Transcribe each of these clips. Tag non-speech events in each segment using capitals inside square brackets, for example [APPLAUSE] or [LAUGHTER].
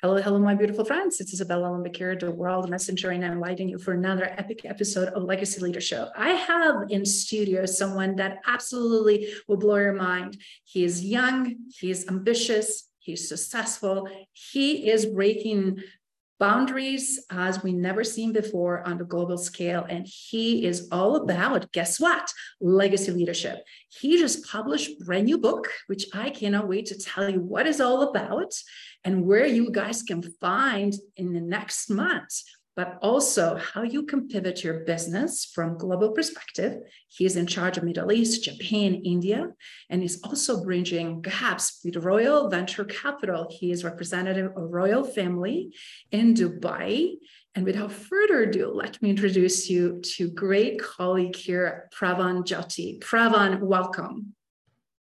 Hello, hello, my beautiful friends. It's Isabella Lambakir, the World Messenger, and I'm inviting you for another epic episode of Legacy Leadership. I have in studio someone that absolutely will blow your mind. He is young, he is ambitious, he's successful, he is breaking boundaries as we never seen before on the global scale. And he is all about, guess what? Legacy leadership. He just published brand new book, which I cannot wait to tell you what is all about and where you guys can find in the next month but also how you can pivot your business from global perspective. He's in charge of Middle East, Japan, India, and he's also bridging gaps with Royal Venture Capital. He is representative of Royal Family in Dubai. And without further ado, let me introduce you to great colleague here, Pranav Jyoti. Pranav, welcome.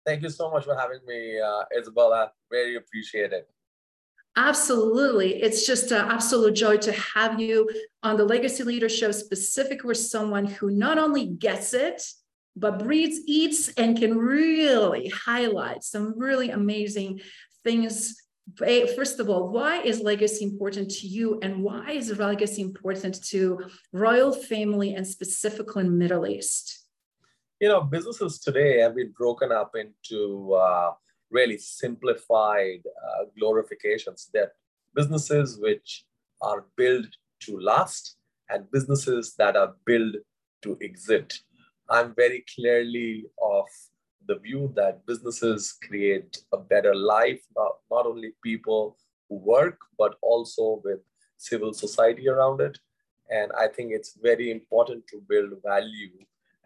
Thank you so much for having me, uh, Isabella. Very appreciate it. Absolutely. It's just an absolute joy to have you on the Legacy Leadership specific with someone who not only gets it, but breathes, eats, and can really highlight some really amazing things. First of all, why is legacy important to you? And why is legacy important to royal family and specifically in Middle East? You know, businesses today have been broken up into uh, really simplified uh, glorifications. That businesses which are built to last and businesses that are built to exit. I'm very clearly of the view that businesses create a better life, not, not only people who work, but also with civil society around it. And I think it's very important to build value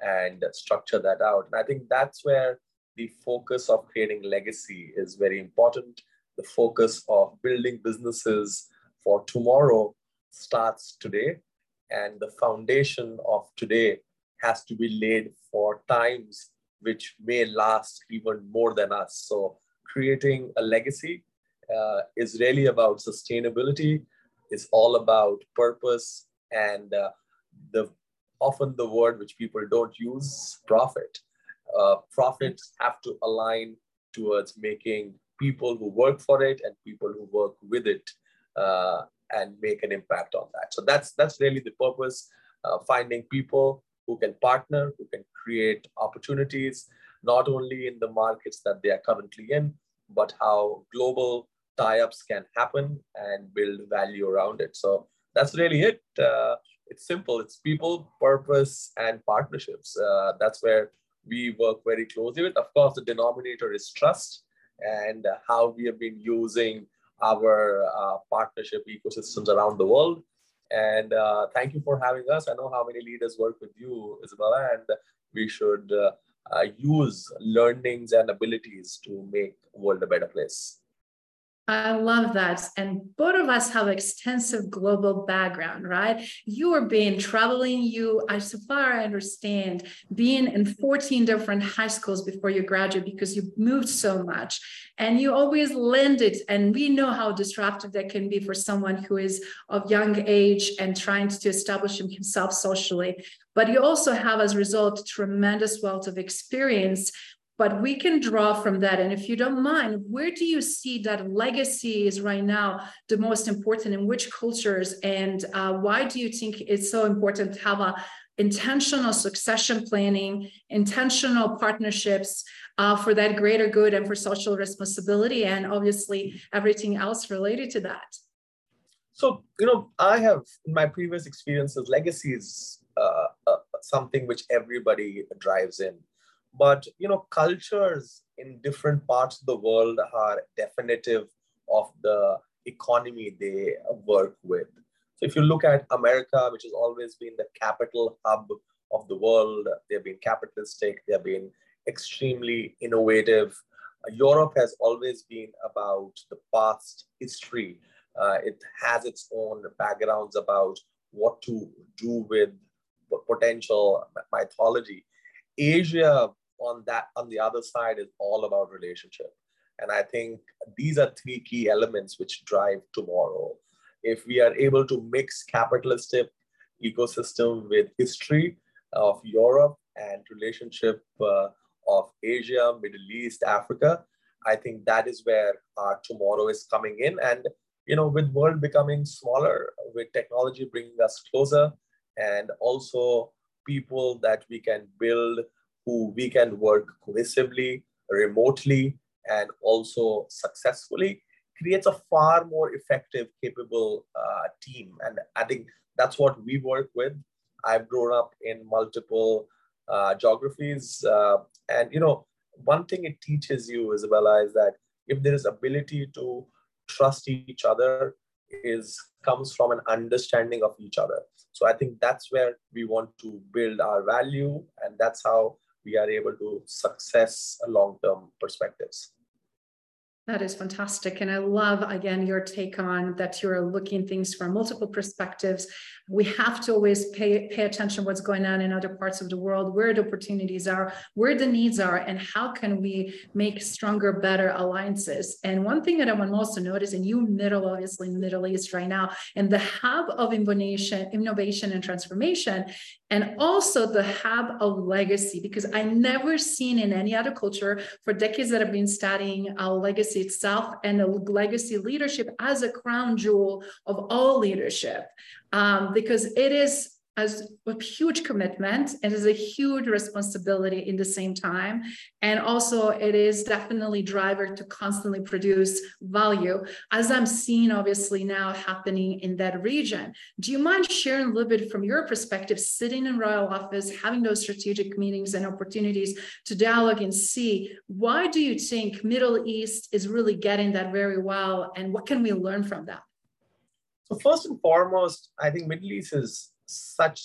and structure that out. And I think that's where the focus of creating legacy is very important. The focus of building businesses for tomorrow starts today, and the foundation of today has to be laid for times which may last even more than us. So, creating a legacy uh, is really about sustainability. It's all about purpose and uh, the often the word which people don't use profit uh, profits have to align towards making people who work for it and people who work with it uh, and make an impact on that. So that's that's really the purpose: uh, finding people who can partner, who can create opportunities, not only in the markets that they are currently in, but how global tie-ups can happen and build value around it. So that's really it. Uh, it's simple. It's people, purpose, and partnerships. Uh, that's where we work very closely with. Of course, the denominator is trust and how we have been using our uh, partnership ecosystems around the world. And uh, thank you for having us. I know how many leaders work with you, Isabella, and we should uh, uh use learnings and abilities to make world a better place. I love that. And both of us have extensive global background, right? You are being traveling, you, as far I understand, being in 14 different high schools before you graduate because you moved so much and you always landed. And we know how disruptive that can be for someone who is of young age and trying to establish himself socially. But you also have, as a result, tremendous wealth of experience but we can draw from that. And if you don't mind, where do you see that legacy is right now the most important in which cultures? And uh, why do you think it's so important to have a intentional succession planning, intentional partnerships uh, for that greater good and for social responsibility, and obviously everything else related to that? So, you know, I have in my previous experiences, legacy is uh, uh, something which everybody drives in but you know cultures in different parts of the world are definitive of the economy they work with so if you look at america which has always been the capital hub of the world they've been capitalistic they've been extremely innovative Europe has always been about the past history. Uh, it has its own backgrounds about what to do with potential mythology. Asia on that on the other side is all about relationship. And I think these are three key elements which drive tomorrow. If we are able to mix capitalistic ecosystem with history of Europe and relationship uh, of Asia, Middle East, Africa, I think that is where our tomorrow is coming in. And you know, with world becoming smaller, with technology bringing us closer, and also people that we can build who we can work cohesively, remotely, and also successfully creates a far more effective, capable uh, team. And I think that's what we work with. I've grown up in multiple uh, geographies, uh, and you know, one thing it teaches you, Isabella, is that if there is ability to trust each other, is comes from an understanding of each other. So I think that's where we want to build our value, and that's how we are able to success long-term perspectives. That is fantastic. And I love, again, your take on that you're looking things from multiple perspectives. We have to always pay, pay attention what's going on in other parts of the world, where the opportunities are, where the needs are, and how can we make stronger, better alliances. And one thing that I want to also notice, and you middle, obviously, Middle East right now, and the hub of innovation, innovation and transformation, and also the hub of legacy, because I never seen in any other culture for decades that I've been studying our legacy itself and the legacy leadership as a crown jewel of all leadership, um, because it is as a huge commitment. It is a huge responsibility in the same time. And also it is definitely driver to constantly produce value as i'm seeing obviously now happening in that region. Do you mind sharing a little bit from your perspective sitting in royal office having those strategic meetings and opportunities to dialogue and see why do you think middle east is really getting that very well and what can we learn from that? So first and foremost i think middle east is such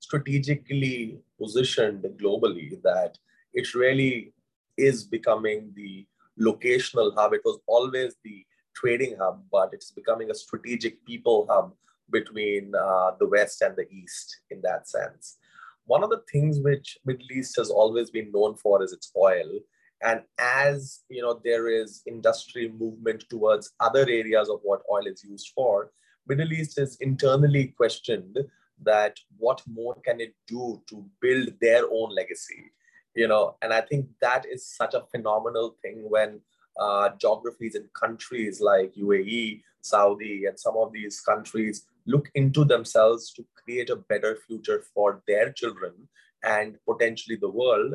strategically positioned globally that it really is becoming the locational hub. It was always the trading hub, but it's becoming a strategic people hub between uh, the West and the East in that sense. One of the things which Middle East has always been known for is its oil. And as you know, there is industry movement towards other areas of what oil is used for. Middle East is internally questioned that what more can it do to build their own legacy you know? And i think that is such a phenomenal thing when uh, geographies and countries like uae saudi and some of these countries look into themselves to create a better future for their children and potentially the world.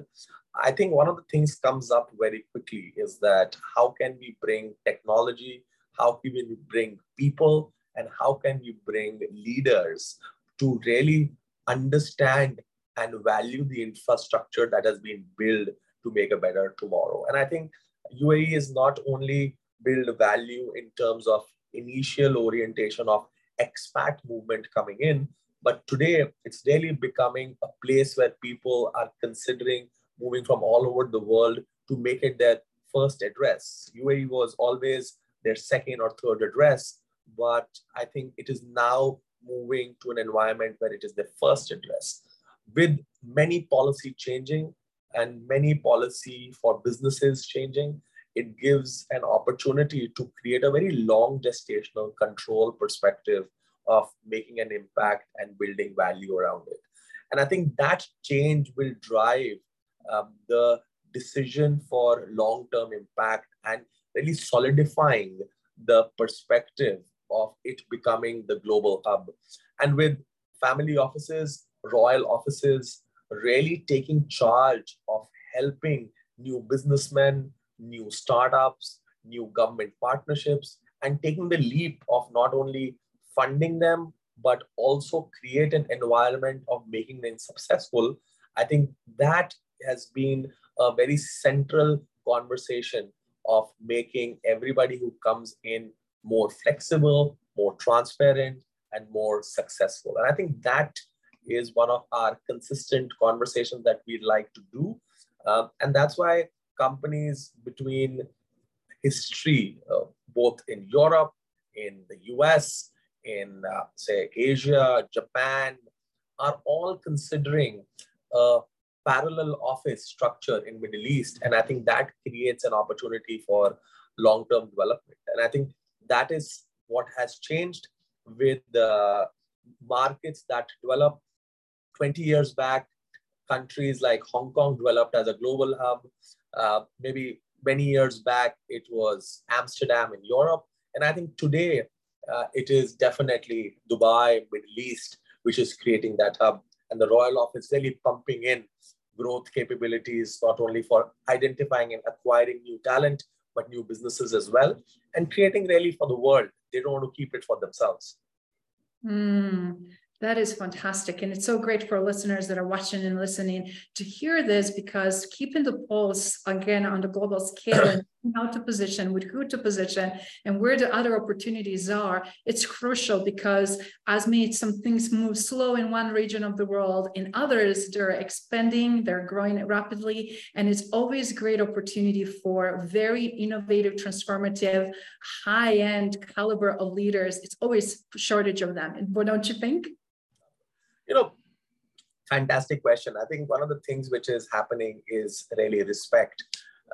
I think one of the things comes up very quickly is that how can we bring technology how can we bring people and how can we bring leaders to really understand and value the infrastructure that has been built to make a better tomorrow. And I think UAE is not only build value in terms of initial orientation of expat movement coming in, but today it's really becoming a place where people are considering moving from all over the world to make it their first address. UAE was always their second or third address, but I think it is now moving to an environment where it is the first address. With many policy changing and many policy for businesses changing, it gives an opportunity to create a very long gestational control perspective of making an impact and building value around it. And I think that change will drive um, the decision for long term impact and really solidifying the perspective of it becoming the global hub. And with family offices, royal offices really taking charge of helping new businessmen, new startups, new government partnerships, and taking the leap of not only funding them, but also create an environment of making them successful. I think that has been a very central conversation of making everybody who comes in more flexible, more transparent, and more successful. And I think that is one of our consistent conversations that we like to do. Um, and that's why companies between history, uh, both in Europe, in the US, in uh, say Asia, Japan, are all considering a parallel office structure in Middle East, and I think that creates an opportunity for long-term development. And I think that is what has changed with the markets that developed 20 years back. Countries like Hong Kong developed as a global hub. Uh, maybe many years back, it was Amsterdam in Europe. And I think today uh, it is definitely Dubai, Middle East, which is creating that hub. And the Royal Office really pumping in growth capabilities, not only for identifying and acquiring new talent, but new businesses as well, and creating really for the world. They don't want to keep it for themselves. Mm, that is fantastic. And it's so great for listeners that are watching and listening to hear this because keeping the pulse again on the global scale [CLEARS THROAT] how to position, with who to position, and where the other opportunities are, it's crucial because as made some things move slow in one region of the world, in others, they're expanding, they're growing rapidly. And it's always great opportunity for very innovative, transformative, high-end caliber of leaders. It's always shortage of them. But don't you think? you know, fantastic question. I think one of the things which is happening is really respect.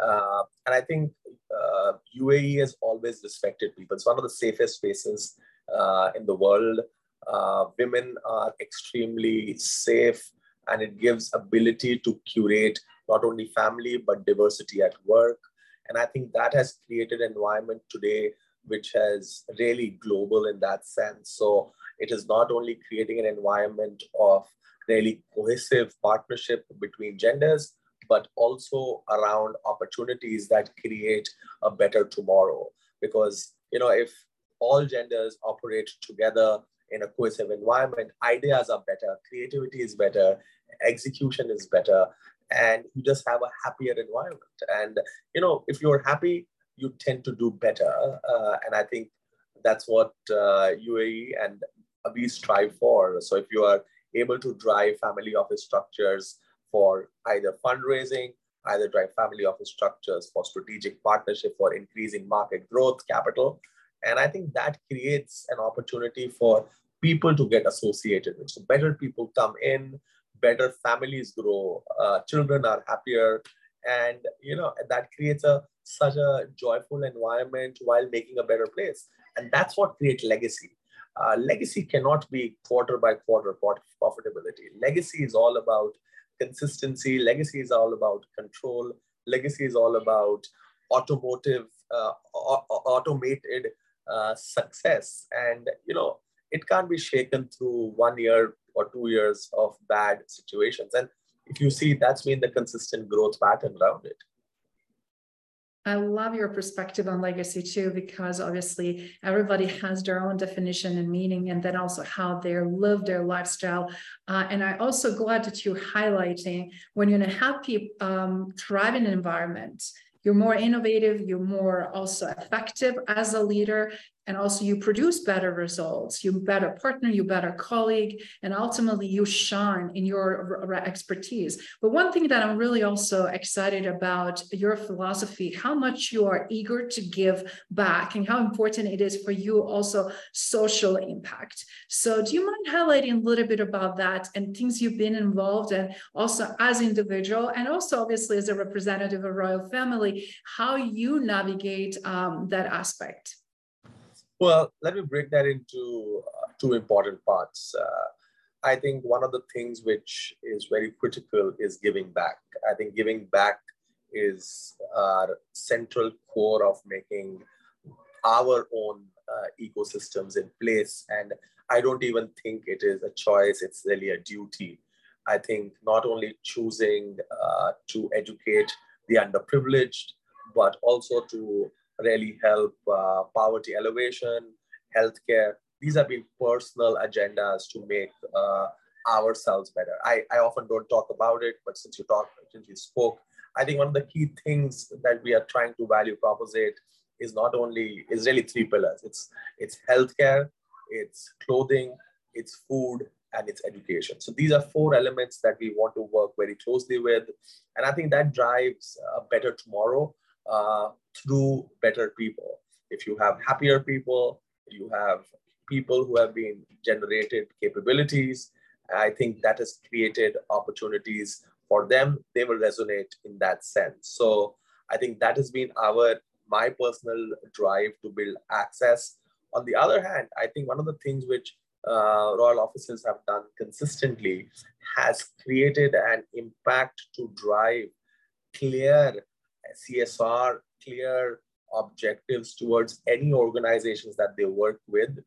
Uh, and I think uh, UAE has always respected people. It's one of the safest spaces uh, in the world. Uh, women are extremely safe, and it gives ability to curate not only family but diversity at work. And I think that has created an environment today which has really global in that sense. So it is not only creating an environment of really cohesive partnership between genders, but also around opportunities that create a better tomorrow. Because, you know, if all genders operate together in a cohesive environment, ideas are better, creativity is better, execution is better, and you just have a happier environment. And, you know, if you're happy, you tend to do better. Uh, and I think that's what uh, UAE and we strive for. So if you are able to drive family office structures for either fundraising, either drive family office structures for strategic partnership for increasing market growth capital. And I think that creates an opportunity for people to get associated with. So better people come in, better families grow, uh, children are happier, and you know that creates a such a joyful environment while making a better place. And that's what creates legacy. Uh, legacy cannot be quarter by quarter profitability. Legacy is all about consistency. Legacy is all about control. Legacy is all about automotive, uh, automated uh, success. And, you know, it can't be shaken through one year or two years of bad situations. And if you see, that's been the consistent growth pattern around it. I love your perspective on legacy too, because obviously everybody has their own definition and meaning, and then also how they live their lifestyle. Uh, and I also glad that you're highlighting when you're in a happy, um, thriving environment, you're more innovative, you're more also effective as a leader, and also you produce better results you better partner you better colleague and ultimately you shine in your expertise. But one thing that i'm really also excited about your philosophy how much you are eager to give back and how important it is for you also social impact. So do you mind highlighting a little bit about that and things you've been involved in also as individual and also obviously as a representative of royal family how you navigate um, that aspect well, let me break that into uh, two important parts. Uh, I think one of the things which is very critical is giving back. I think giving back is our central core of making our own uh, ecosystems in place. And I don't even think it is a choice, it's really a duty. I think not only choosing uh, to educate the underprivileged, but also to really help uh, poverty elevation, healthcare. These have been personal agendas to make uh, ourselves better. I, I often don't talk about it, but since you talked, since you spoke, I think one of the key things that we are trying to value proposite is not only is really three pillars. It's it's healthcare, it's clothing, it's food, and its education. So these are four elements that we want to work very closely with. And I think that drives a better tomorrow uh, through better people. If you have happier people, you have people who have been generated capabilities, I think that has created opportunities for them. They will resonate in that sense. So I think that has been our my personal drive to build access. On the other hand, I think one of the things which uh, royal offices have done consistently has created an impact to drive clear CSR, clear objectives towards any organizations that they work with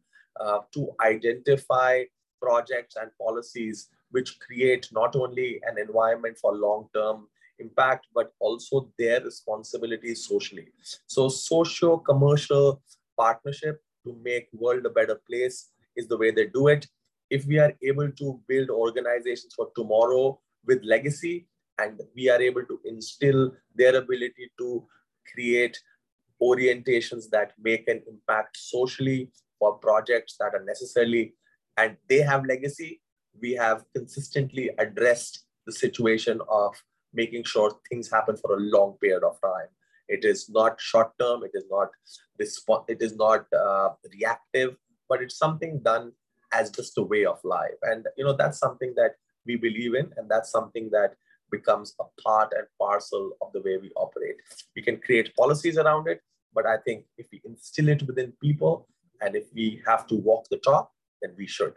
uh, to identify projects and policies which create not only an environment for long-term impact, but also their responsibilities socially. So socio-commercial partnership to make world a better place is the way they do it. If we are able to build organizations for tomorrow with legacy, and we are able to instill their ability to create orientations that make an impact socially for projects that are necessarily and they have legacy. We have consistently addressed the situation of making sure things happen for a long period of time. It is not short term it is not it is not uh, reactive but it's something done as just a way of life. And you know that's something that we believe in and that's something that becomes a part and parcel of the way we operate. We can create policies around it but i think if we instill it within people and if we have to walk the talk then we should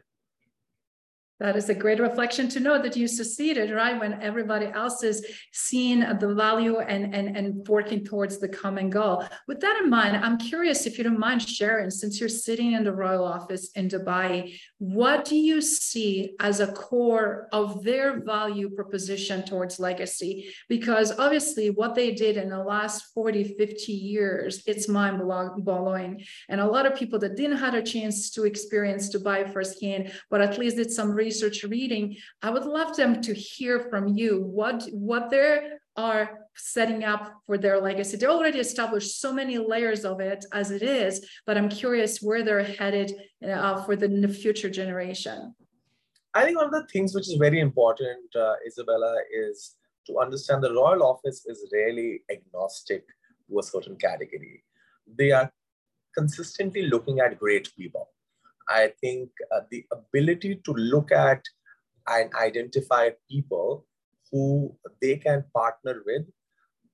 that is a great reflection to know that you succeeded, right? When everybody else is seeing the value and, and, and working towards the common goal. With that in mind, I'm curious if you don't mind sharing, since you're sitting in the royal office in Dubai, what do you see as a core of their value proposition towards legacy? Because obviously, what they did in the last 40, 50 years, it's mind blowing. And a lot of people that didn't have a chance to experience Dubai firsthand, but at least did some research reading, I would love them to hear from you what, what they are setting up for their legacy. They already established so many layers of it as it is, but I'm curious where they're headed uh, for the future generation. I think one of the things which is very important, uh, Isabella, is to understand the royal office is really agnostic to a certain category. They are consistently looking at great people. I think uh, the ability to look at and identify people who they can partner with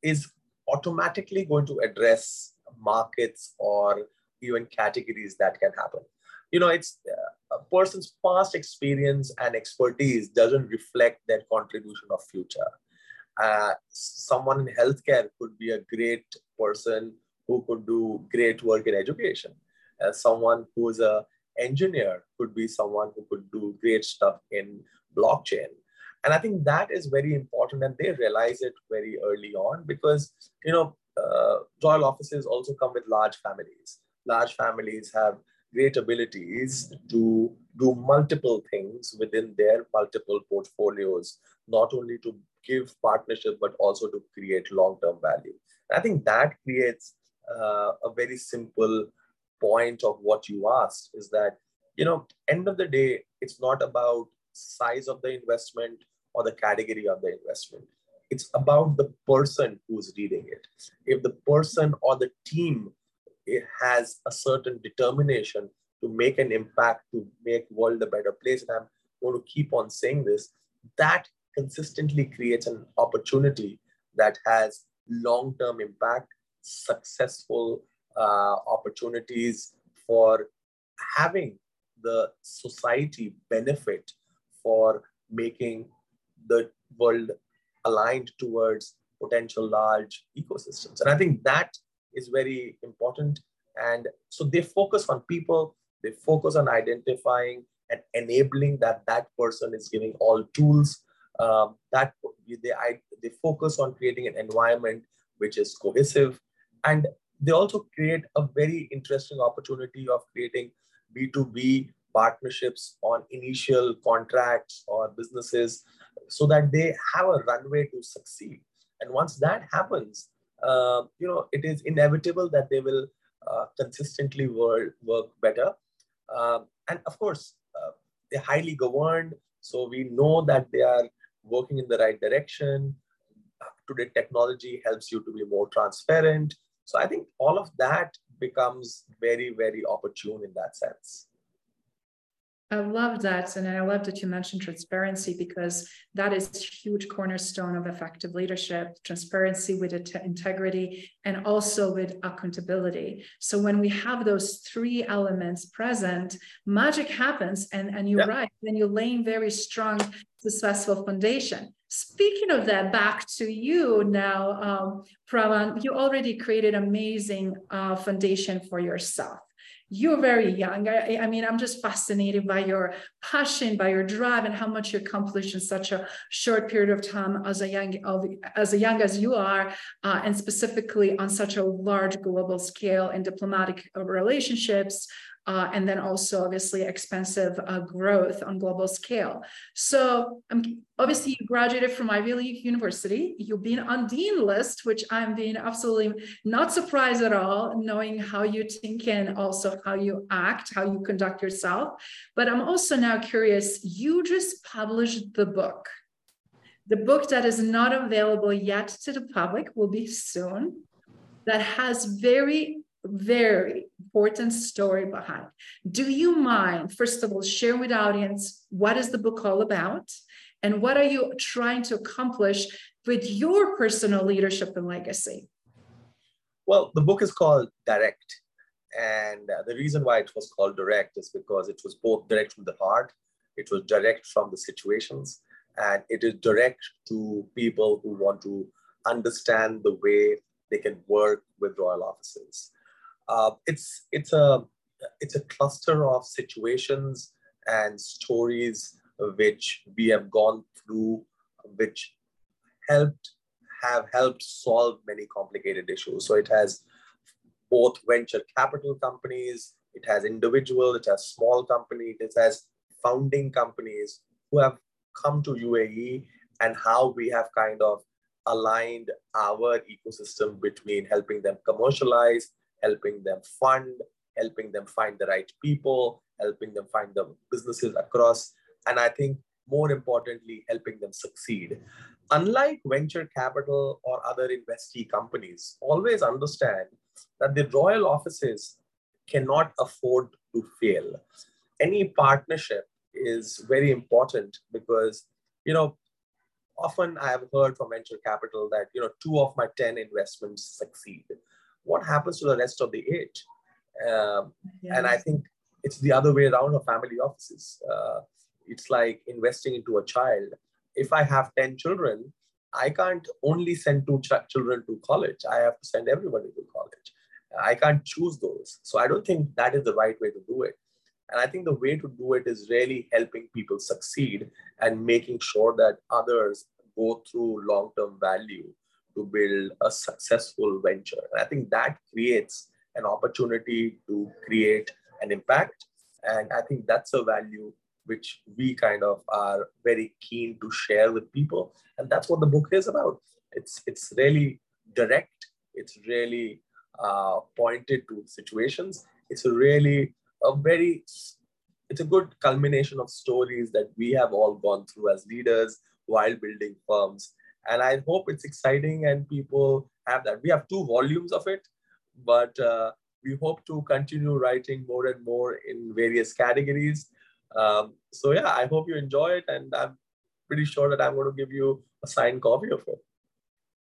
is automatically going to address markets or even categories that can happen. You know, it's uh, a person's past experience and expertise doesn't reflect their contribution of future. Uh, someone in healthcare could be a great person who could do great work in education. Uh, someone who's a engineer could be someone who could do great stuff in blockchain. And I think that is very important, and they realize it very early on because you know uh, royal offices also come with large families. Large families have great abilities to do multiple things within their multiple portfolios, not only to give partnership but also to create long-term value. And I think that creates uh, a very simple point of what you asked is that you know end of the day it's not about size of the investment or the category of the investment. It's about the person who's reading it. If the person or the team eh, has a certain determination to make an impact to make world a better place and i'm going to keep on saying this that consistently creates an opportunity that has long-term impact successful uh, opportunities for having the society benefit for making the world aligned towards potential large ecosystems. And I think that is very important. And so they focus on people, they focus on identifying and enabling that that person is giving all tools. Um, that they, I, they focus on creating an environment which is cohesive. And they also create a very interesting opportunity of creating B2B partnerships on initial contracts or businesses so that they have a runway to succeed. And once that happens, uh, you know, it is inevitable that they will uh, consistently work, work better. Um, and of course, uh, they're highly governed. So we know that they are working in the right direction. Today, technology helps you to be more transparent. So I think all of that becomes very, very opportune in that sense. I love that. And I love that you mentioned transparency because that is huge cornerstone of effective leadership, transparency with integrity and also with accountability. So when we have those three elements present, magic happens. And, and you're yeah. right, then you're laying very strong, successful foundation. Speaking of that, back to you now, um, Pranav, you already created amazing uh, foundation for yourself you're very young. I, I, mean, I'm just fascinated by your passion, by your drive, and how much you accomplished in such a short period of time as a young as a young as you are, uh, and specifically on such a large global scale in diplomatic relationships, uh, and then also obviously expensive uh, growth on global scale. So um, obviously you graduated from Ivy League University. You've been on Dean list, which I'm being absolutely not surprised at all, knowing how you think and also how you act, how you conduct yourself. But I'm also now curious, you just published the book. The book that is not available yet to the public will be soon that has very very important story behind. Do you mind, first of all, share with audience what is the book all about and what are you trying to accomplish with your personal leadership and legacy? Well, the book is called Direct. And uh, the reason why it was called Direct is because it was both direct from the heart, it was direct from the situations, and it is direct to people who want to understand the way they can work with royal offices. Uh, it's it's a it's a cluster of situations and stories which we have gone through, which helped have helped solve many complicated issues. So it has both venture capital companies, it has individual, it has small company, it has founding companies who have come to UAE and how we have kind of aligned our ecosystem between helping them commercialize helping them fund, helping them find the right people, helping them find the businesses across, and I think more importantly, helping them succeed. Unlike venture capital or other investee companies, always understand that the royal offices cannot afford to fail. Any partnership is very important because, you know, often I have heard from venture capital that, you know, two of my 10 investments succeed what happens to the rest of the eight? Um, yes. And I think it's the other way around of family offices. Uh, it's like investing into a child. If I have 10 children, I can't only send two ch- children to college. I have to send everybody to college. I can't choose those. So I don't think that is the right way to do it. And I think the way to do it is really helping people succeed and making sure that others go through long term value to build a successful venture. And I think that creates an opportunity to create an impact. And I think that's a value which we kind of are very keen to share with people. And that's what the book is about. It's, it's really direct, it's really uh, pointed to situations. It's really a very it's a good culmination of stories that we have all gone through as leaders while building firms and I hope it's exciting and people have that. We have two volumes of it, but uh, we hope to continue writing more and more in various categories. Um, so yeah, I hope you enjoy it, and I'm pretty sure that I'm going to give you a signed copy of it.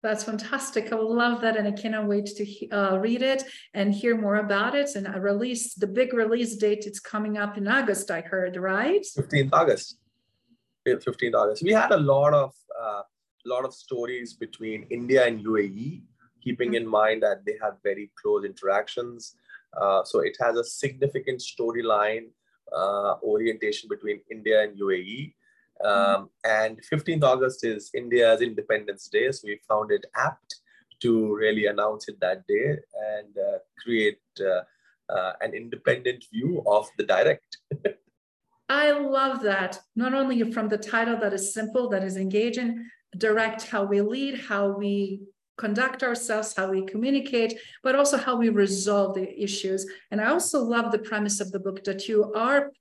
That's fantastic. I love that. And I cannot wait to uh, read it and hear more about it. And I release the big release date. It's coming up in August, I heard, right? 15th August. 15th August. We had a lot of uh, a lot of stories between India and UAE, keeping in mind that they have very close interactions. Uh, so it has a significant storyline uh, orientation between India and UAE. Um, and 15th August is India's Independence Day, so we found it apt to really announce it that day and uh, create uh, uh, an independent view of the direct. [LAUGHS] I love that. Not only from the title that is simple, that is engaging, direct how we lead, how we conduct ourselves, how we communicate, but also how we resolve the issues. And I also love the premise of the book that you are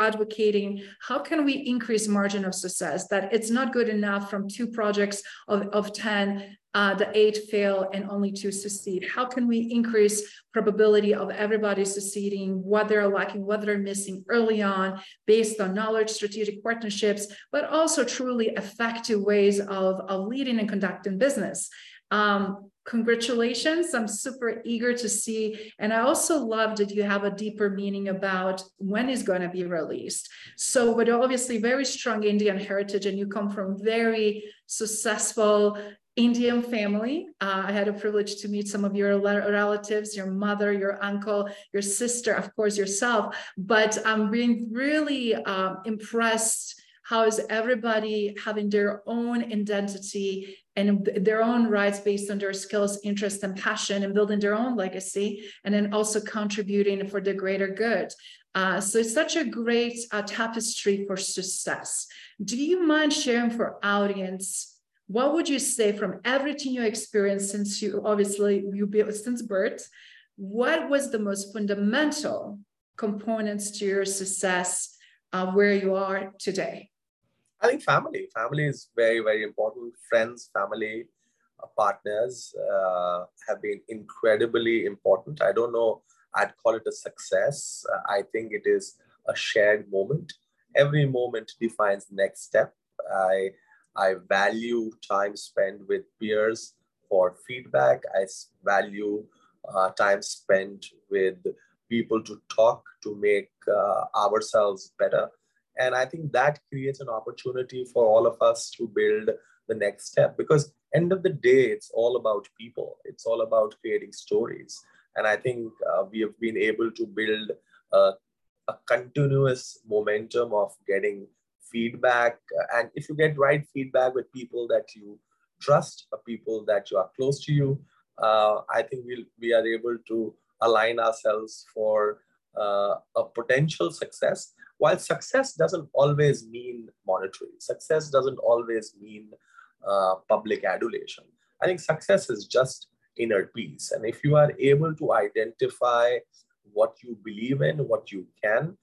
advocating how can we increase margin of success? That it's not good enough from two projects of, of 10 uh, the eight fail and only two succeed. How can we increase probability of everybody succeeding what they're lacking what they're missing early on based on knowledge strategic partnerships but also truly effective ways of, of leading and conducting business um, congratulations. I'm super eager to see. And I also love that you have a deeper meaning about when it's going to be released. So, but obviously, very strong Indian heritage, and you come from very successful Indian family. Uh, I had a privilege to meet some of your relatives, your mother, your uncle, your sister, of course, yourself. But I'm being really uh, impressed how is everybody having their own identity and their own rights based on their skills, interests, and passion, and building their own legacy, and then also contributing for the greater good. Uh, so it's such a great uh, tapestry for success. Do you mind sharing for audience? What would you say from everything you experienced since you obviously you built since birth? What was the most fundamental components to your success uh, where you are today? I think family. Family is very, very important. Friends, family, uh, partners uh, have been incredibly important. I don't know, I'd call it a success. Uh, I think it is a shared moment. Every moment defines next step. I, I value time spent with peers for feedback. I value uh, time spent with people to talk to make uh, ourselves better and i think that creates an opportunity for all of us to build the next step because end of the day it's all about people. It's all about creating stories. And i think uh, we have been able to build a, a continuous momentum of getting feedback. And if you get right feedback with people that you trust uh, people that you are close to you uh, i think we'll, we are able to align ourselves for uh, a potential success while success doesn't always mean monetary, success doesn't always mean uh, public adulation. I think success is just inner peace. And if you are able to identify what you believe in, what you can,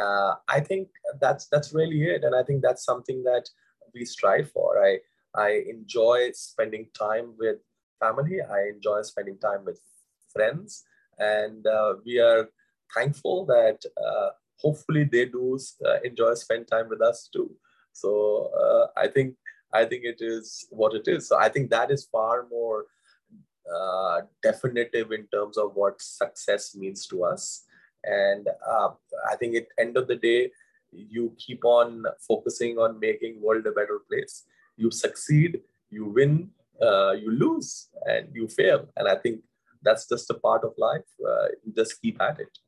uh, I think that's that's really it. And I think that's something that we strive for. I I enjoy spending time with family. I enjoy spending time with friends, and uh, we are thankful that uh, hopefully they do uh, enjoy spend time with us too. So uh, i think i think it is what it is. So i think that is far more uh, definitive in terms of what success means to us. And uh, i think at end of the day you keep on focusing on making world a better place. You succeed you win uh, you lose and you fail. And i think that's just a part of life. Uh, just keep at it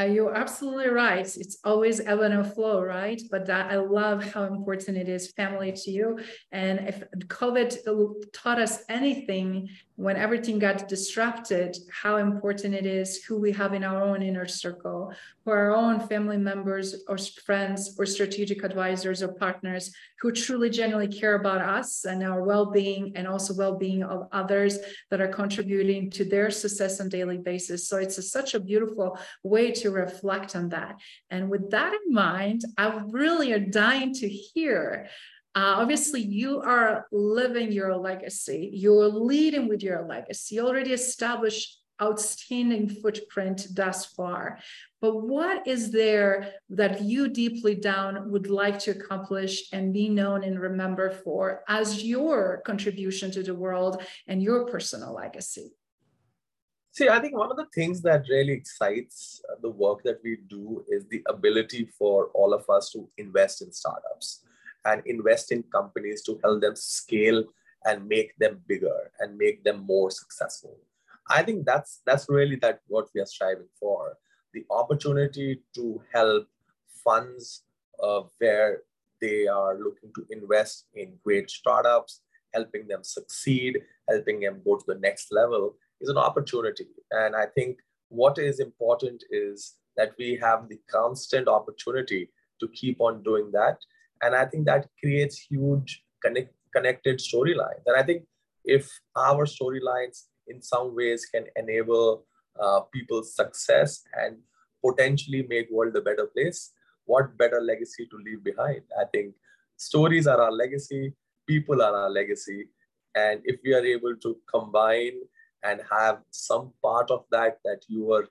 uh, you're absolutely right. It's always ebb and flow, right? But that, I love how important it is family to you. And if COVID taught us anything, when everything got disrupted, how important it is who we have in our own inner circle, who our own family members or friends or strategic advisors or partners who truly genuinely care about us and our well-being and also well-being of others that are contributing to their success on daily basis. So it's a, such a beautiful way to reflect on that. And with that in mind, I really are dying to hear uh, obviously, you are living your legacy. You're leading with your legacy. You already established outstanding footprint thus far. But what is there that you deeply down would like to accomplish and be known and remembered for as your contribution to the world and your personal legacy? See, I think one of the things that really excites the work that we do is the ability for all of us to invest in startups and invest in companies to help them scale and make them bigger and make them more successful. I think that's that's really that what we are striving for. The opportunity to help funds uh, where they are looking to invest in great startups, helping them succeed, helping them go to the next level is an opportunity. And I think what is important is that we have the constant opportunity to keep on doing that and I think that creates huge connect, connected storylines. And I think if our storylines in some ways can enable uh, people's success and potentially make world a better place, what better legacy to leave behind? I think stories are our legacy, people are our legacy. And if we are able to combine and have some part of that that you were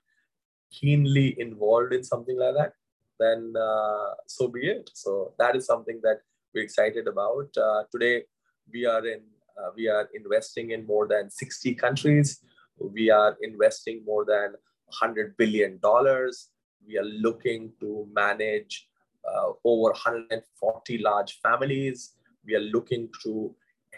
keenly involved in something like that, then uh, so be it. So that is something that we're excited about. Uh, today, we are in uh, we are investing in more than 60 countries. We are investing more than 100 billion dollars. We are looking to manage uh, over 140 large families. We are looking to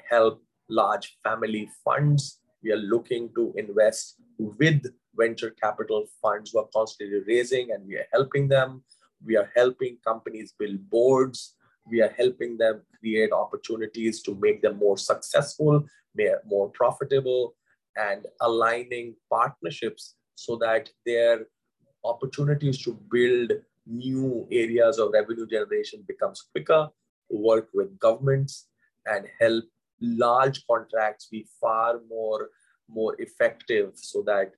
help large family funds. We are looking to invest with venture capital funds who are constantly raising and we are helping them. We are helping companies build boards. We are helping them create opportunities to make them more successful, more profitable, and aligning partnerships so that their opportunities to build new areas of revenue generation becomes quicker, work with governments, and help large contracts be far more more effective so that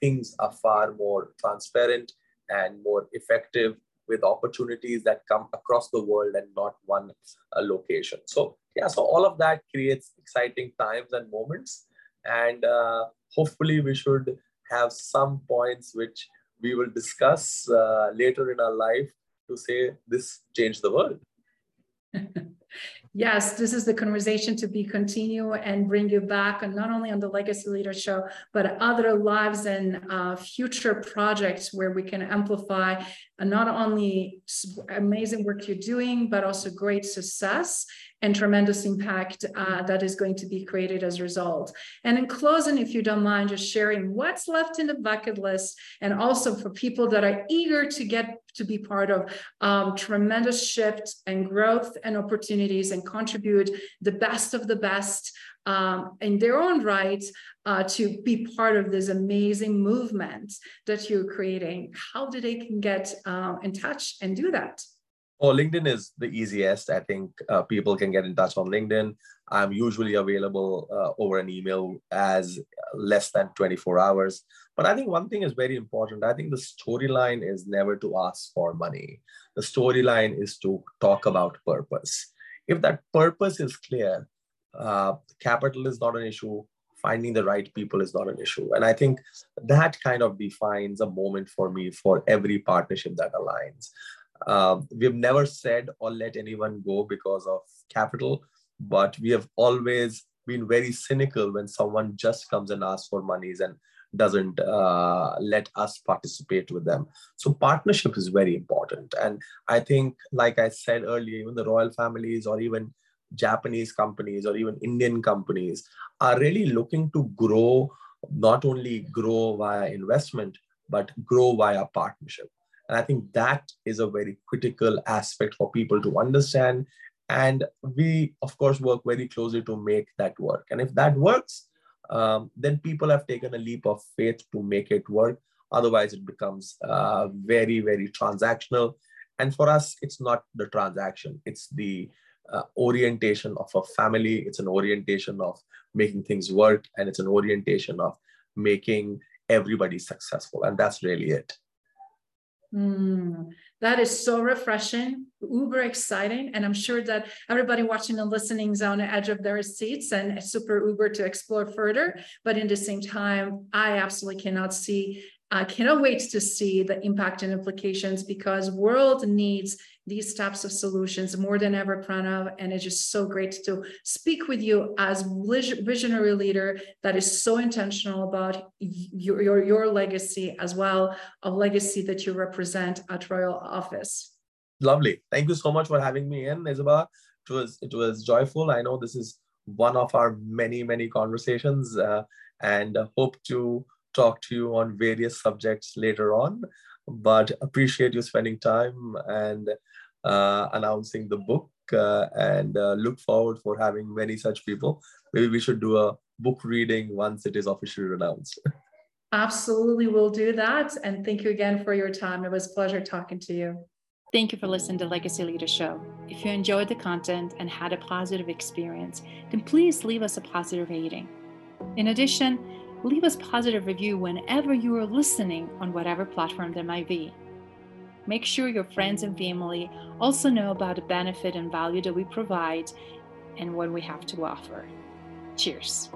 things are far more transparent and more effective with opportunities that come across the world and not one uh, location. So yeah, so all of that creates exciting times and moments, and uh, hopefully we should have some points which we will discuss uh, later in our life to say this changed the world. [LAUGHS] yes, this is the conversation to be continue and bring you back, and not only on the Legacy Leader Show, but other lives and uh, future projects where we can amplify not only amazing work you're doing, but also great success and tremendous impact uh, that is going to be created as a result. And in closing, if you don't mind, just sharing what's left in the bucket list, and also for people that are eager to get to be part of um, tremendous shift and growth and opportunities and contribute the best of the best um, in their own right uh, to be part of this amazing movement that you're creating. How do they can get uh, in touch and do that? Oh, LinkedIn is the easiest. I think uh, people can get in touch on LinkedIn. I'm usually available uh, over an email as less than 24 hours. But I think one thing is very important. I think the storyline is never to ask for money. The storyline is to talk about purpose. If that purpose is clear, uh, capital is not an issue. Finding the right people is not an issue. And I think that kind of defines a moment for me for every partnership that aligns. Um, we've never said or let anyone go because of capital, but we have always been very cynical when someone just comes and asks for monies and doesn't uh, let us participate with them. So partnership is very important. And I think, like I said earlier, even the royal families or even Japanese companies or even Indian companies are really looking to grow, not only grow via investment, but grow via partnership. And I think that is a very critical aspect for people to understand. And we, of course, work very closely to make that work. And if that works, um, then people have taken a leap of faith to make it work. Otherwise, it becomes uh, very, very transactional. And for us, it's not the transaction, it's the uh, orientation of a family, it's an orientation of making things work, and it's an orientation of making everybody successful. And that's really it. Mm, that is so refreshing, uber exciting. And I'm sure that everybody watching and listening is on the edge of their seats and super uber to explore further. But in the same time, I absolutely cannot see, I cannot wait to see the impact and implications because world needs these types of solutions more than ever, Pranav. And it's just so great to speak with you as visionary leader that is so intentional about your, your, your legacy as well, a legacy that you represent at Royal Office. Lovely. Thank you so much for having me in, Isabella. It was it was joyful. I know this is one of our many many conversations, uh, and hope to talk to you on various subjects later on but appreciate you spending time and uh, announcing the book uh, and uh, look forward for having many such people. Maybe we should do a book reading once it is officially announced. [LAUGHS] Absolutely, we'll do that. And thank you again for your time. It was a pleasure talking to you. Thank you for listening to Legacy Leader Show. If you enjoyed the content and had a positive experience, then please leave us a positive rating. In addition, leave us positive review whenever you are listening on whatever platform there might be. Make sure your friends and family also know about the benefit and value that we provide and what we have to offer. Cheers.